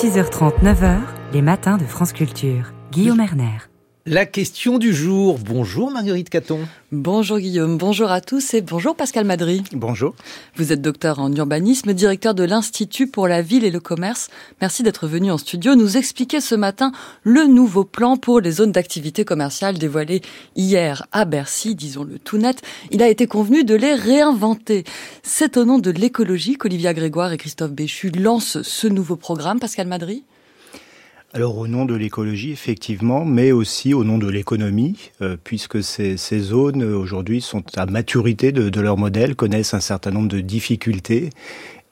6h30, 9h, les matins de France Culture. Guillaume Erner. La question du jour. Bonjour Marguerite Caton. Bonjour Guillaume, bonjour à tous et bonjour Pascal Madry. Bonjour. Vous êtes docteur en urbanisme, directeur de l'Institut pour la ville et le commerce. Merci d'être venu en studio nous expliquer ce matin le nouveau plan pour les zones d'activité commerciale dévoilé hier à Bercy, disons-le tout net. Il a été convenu de les réinventer. C'est au nom de l'écologie qu'Olivia Grégoire et Christophe Béchu lancent ce nouveau programme. Pascal Madry alors au nom de l'écologie, effectivement, mais aussi au nom de l'économie, euh, puisque ces, zones aujourd'hui sont à maturité de, leur modèle, connaissent un certain nombre de difficultés,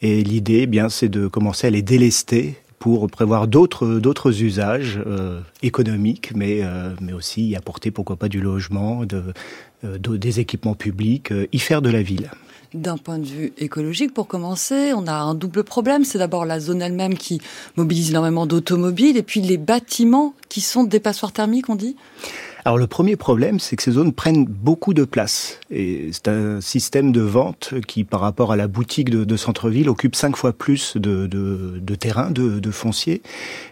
et l'idée, eh bien, c'est de commencer à les délester pour prévoir d'autres d'autres usages euh, économiques, mais euh, mais aussi y apporter pourquoi pas du logement, de, euh, de des équipements publics, y faire de la ville. D'un point de vue écologique, pour commencer, on a un double problème. C'est d'abord la zone elle-même qui mobilise énormément d'automobiles et puis les bâtiments qui sont des passoires thermiques, on dit alors le premier problème, c'est que ces zones prennent beaucoup de place. Et c'est un système de vente qui, par rapport à la boutique de, centre-ville, occupe cinq fois plus de, de, de terrain, de, de foncier.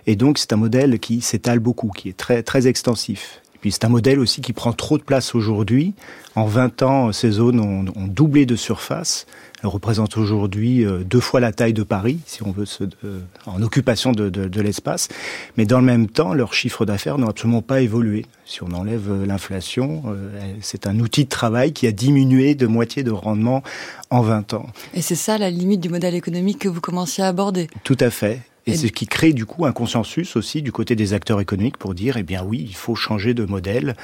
Et donc c'est un modèle qui s'étale beaucoup, qui est très, très extensif. Puis c'est un modèle aussi qui prend trop de place aujourd'hui. En 20 ans, ces zones ont, ont doublé de surface. Elles représentent aujourd'hui deux fois la taille de Paris, si on veut, se, euh, en occupation de, de, de l'espace. Mais dans le même temps, leurs chiffres d'affaires n'ont absolument pas évolué. Si on enlève l'inflation, euh, c'est un outil de travail qui a diminué de moitié de rendement en 20 ans. Et c'est ça la limite du modèle économique que vous commenciez à aborder? Tout à fait. Et, et c'est ce qui crée du coup un consensus aussi du côté des acteurs économiques pour dire, eh bien oui, il faut changer de modèle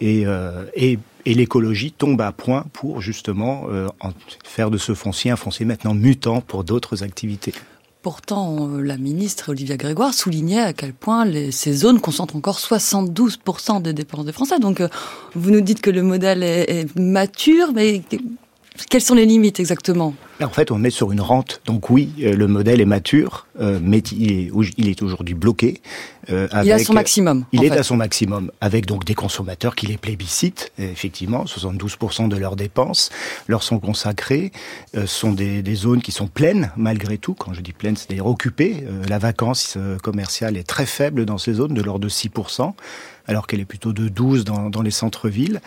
et, euh, et, et l'écologie tombe à point pour justement euh, en faire de ce foncier un foncier maintenant mutant pour d'autres activités. Pourtant, la ministre Olivia Grégoire soulignait à quel point les, ces zones concentrent encore 72% des dépenses des Français. Donc, euh, vous nous dites que le modèle est, est mature, mais quelles sont les limites exactement? En fait, on est sur une rente. Donc oui, le modèle est mature, euh, mais il est, il est aujourd'hui bloqué. Euh, avec, il est à son maximum. Il est fait. à son maximum, avec donc des consommateurs qui les plébiscitent. Effectivement, 72% de leurs dépenses leur sont consacrées. Euh, sont des, des, zones qui sont pleines, malgré tout. Quand je dis pleines, c'est-à-dire occupées. Euh, la vacance commerciale est très faible dans ces zones, de l'ordre de 6% alors qu'elle est plutôt de 12 dans, dans les centres-villes.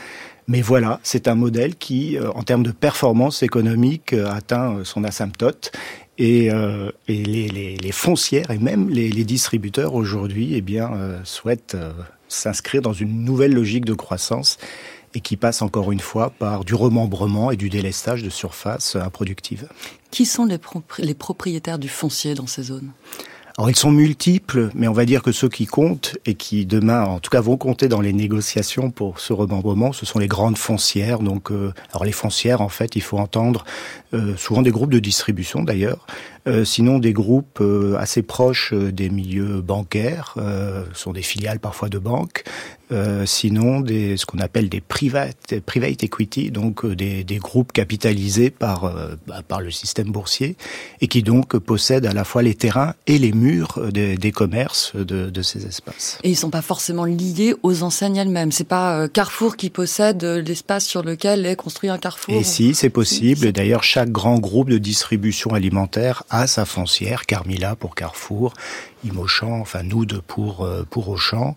Mais voilà, c'est un modèle qui, euh, en termes de performance économique, euh, atteint son asymptote. Et, euh, les, foncières et même les, distributeurs aujourd'hui eh bien, euh, souhaitent euh, s'inscrire dans une nouvelle logique de croissance et qui passe encore une fois par du remembrement et du délestage de surfaces improductives. Qui sont les propriétaires du foncier dans ces zones? Alors ils sont multiples, mais on va dire que ceux qui comptent et qui demain, en tout cas, vont compter dans les négociations pour ce remembrement, ce sont les grandes foncières. Donc, euh, alors les foncières, en fait, il faut entendre euh, souvent des groupes de distribution d'ailleurs, sinon des groupes euh, assez proches euh, des milieux bancaires, euh, sont des filiales parfois de banques, euh, sinon des, ce qu'on appelle des private, private equity, donc euh, des, des groupes capitalisés par, euh, bah, par le système boursier et qui donc possèdent à la fois les terrains et les murs des, des commerces de, de, ces espaces. Et ils sont pas forcément liés aux enseignes elles-mêmes. C'est pas Carrefour qui possède l'espace sur lequel est construit un Carrefour. Et si, c'est possible. D'ailleurs, chaque grand groupe de distribution alimentaire a sa foncière, Carmila pour Carrefour, Imochamp, enfin Noud pour euh, pour Auchan.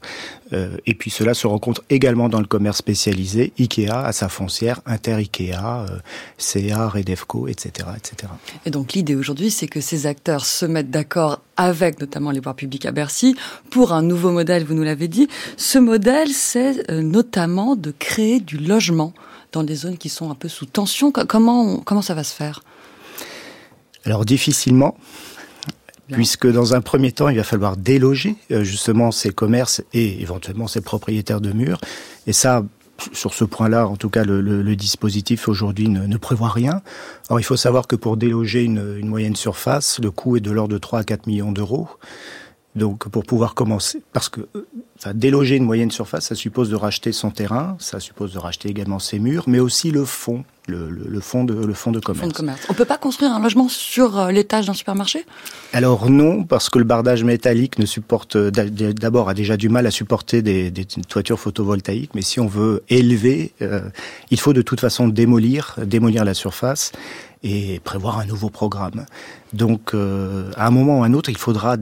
Euh, et puis cela se rencontre également dans le commerce spécialisé. Ikea a sa foncière, Inter Ikea, euh, CA, Redefco, etc., etc. Et donc l'idée aujourd'hui, c'est que ces acteurs se mettent d'accord avec notamment les voies publiques à Bercy pour un nouveau modèle. Vous nous l'avez dit. Ce modèle, c'est notamment de créer du logement dans des zones qui sont un peu sous tension. Comment comment ça va se faire? Alors difficilement puisque dans un premier temps, il va falloir déloger justement ces commerces et éventuellement ces propriétaires de murs. Et ça, sur ce point-là, en tout cas, le, le, le dispositif aujourd'hui ne, ne, prévoit rien. Alors, il faut savoir que pour déloger une, une moyenne surface, le coût est de l'ordre de 3 à 4 millions d'euros. Donc, pour pouvoir commencer, parce que enfin, déloger une moyenne surface, ça suppose de racheter son terrain, ça suppose de racheter également ses murs, mais aussi le fond, le, le, le fond de le fond de commerce. Fond de commerce. On peut pas construire un logement sur euh, l'étage d'un supermarché? Alors non, parce que le bardage métallique ne supporte d'abord a déjà du mal à supporter des, des, toitures photovoltaïques, mais si on veut élever, euh, il faut de toute façon démolir, démolir la surface et prévoir un nouveau programme. Donc, euh, à un moment ou à un autre, il faudra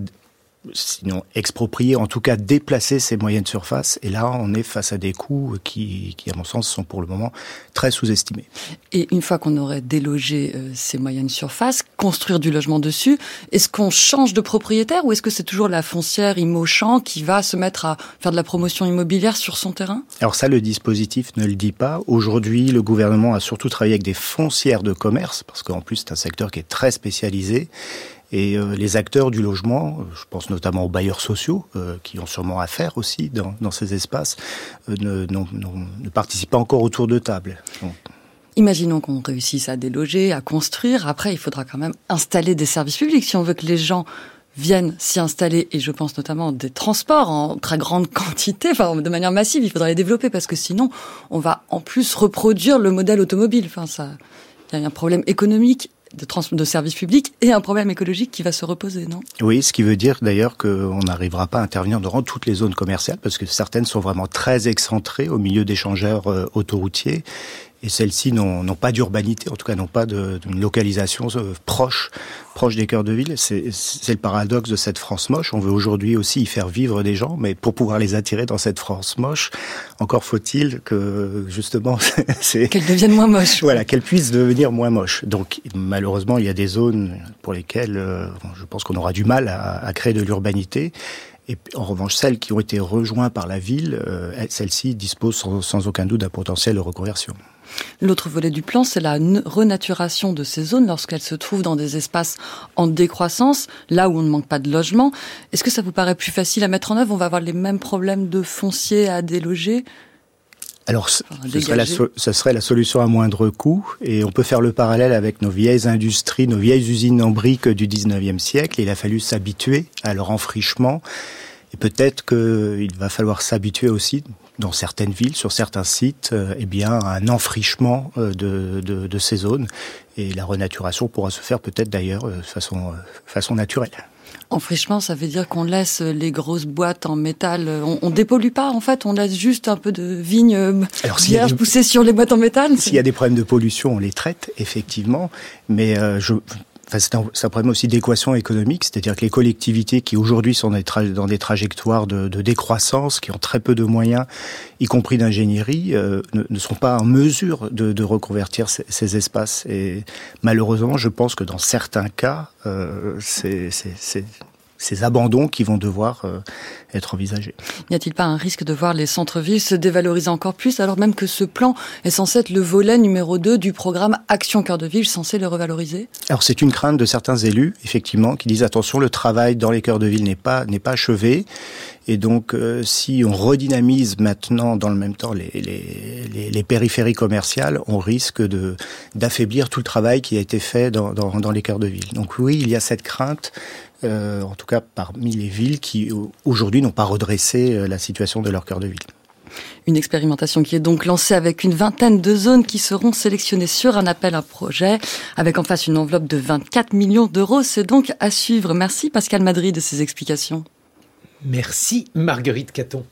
sinon exproprier, en tout cas déplacer ces moyennes surfaces. Et là, on est face à des coûts qui, qui à mon sens, sont pour le moment très sous-estimés. Et une fois qu'on aurait délogé euh, ces moyennes surfaces, construire du logement dessus, est-ce qu'on change de propriétaire ou est-ce que c'est toujours la foncière Immochamp qui va se mettre à faire de la promotion immobilière sur son terrain? Alors ça, le dispositif ne le dit pas. Aujourd'hui, le gouvernement a surtout travaillé avec des foncières de commerce, parce qu'en plus, c'est un secteur qui est très spécialisé. Et euh, les acteurs du logement, euh, je pense notamment aux bailleurs sociaux, euh, qui ont sûrement à faire aussi dans, dans ces espaces, ne, non, non, ne, participent pas encore autour de table. Imaginons qu'on réussisse à déloger, à construire. Après, il faudra quand même installer des services publics si on veut que les gens viennent s'y installer, et je pense notamment des transports en très grande quantité, enfin de manière massive, il faudra les développer parce que sinon, on va en plus reproduire le modèle automobile. Enfin, ça, il y a un problème économique de, trans de services publics et un problème écologique qui va se reposer, non? Oui, ce qui veut dire d'ailleurs qu'on n'arrivera pas à intervenir dans toutes les zones commerciales parce que certaines sont vraiment très excentrées au milieu d'échangeurs euh, autoroutiers et celles-ci n'ont pas d'urbanité, en tout cas n'ont pas d'une localisation euh, proche, proche des cœurs de ville. C'est le paradoxe de cette France moche. On veut aujourd'hui aussi y faire vivre des gens, mais pour pouvoir les attirer dans cette France moche, encore faut-il que justement, c'est qu'elles deviennent moins moches. Voilà, qu'elles puissent devenir moins moches. Donc malheureusement, il y a des zones pour lesquelles euh, je pense qu'on aura du mal à, à créer de l'urbanité. Et en revanche, celles qui ont été rejointes par la ville, euh, celles-ci disposent sans, aucun doute d'un potentiel de reconversion. L'autre volet du plan, c'est la renaturation de ces zones lorsqu'elles se trouvent dans des espaces en décroissance, là où on ne manque pas de logement. Est-ce que ça vous paraît plus facile à mettre en œuvre? On va avoir les mêmes problèmes de foncier à déloger alors, ce, serait la, ce serait la solution à moindre coût, et on peut faire le parallèle avec nos vieilles industries, nos vieilles usines en briques du 19e siècle. Il a fallu s'habituer à leur enfrichement, et peut-être qu'il va falloir s'habituer aussi, dans certaines villes, sur certains sites, euh, eh bien, à un enfrichement euh, de, de, de, ces zones, et la renaturation pourra se faire peut-être d'ailleurs de façon, euh, façon naturelle. Enfrichement, ça veut dire qu'on laisse les grosses boîtes en métal. On, on dépollue pas, en fait. On laisse juste un peu de vigne Alors, vierge des... pousser sur les boîtes en métal. S'il y a des problèmes de pollution, on les traite effectivement. Mais euh, je, Enfin, c'est un, problème aussi d'équation économique, c'est-à-dire que les collectivités qui aujourd'hui sont dans des, trajectoires de, décroissance, qui ont très peu de moyens, y compris d'ingénierie, euh, ne, sont pas en mesure de, reconvertir ces, ces, espaces. Et malheureusement, je pense que dans certains cas, euh, c'est ces abandons qui vont devoir euh, être envisagés. N'y a-t-il pas un risque de voir les centres-villes se dévaloriser encore plus alors même que ce plan est censé être le volet numéro 2 du programme Action Cœur de Ville censé le revaloriser? Alors c'est une crainte de certains élus, effectivement, qui disent attention, le travail dans les cœurs de ville n'est pas, n'est pas achevé. Et donc, euh, si on redynamise maintenant, dans le même temps, les, les, les, les périphéries commerciales, on risque de d'affaiblir tout le travail qui a été fait dans, dans, dans les cœurs de ville. Donc oui, il y a cette crainte euh, en tout cas parmi les villes qui aujourd'hui n'ont pas redressé euh, la situation de leur cœur de ville. Une expérimentation qui est donc lancée avec une vingtaine de zones qui seront sélectionnées sur un appel à projet, avec en face une enveloppe de 24 millions d'euros. C'est donc à suivre. Merci Pascal Madrid de ces explications. Merci Marguerite Caton.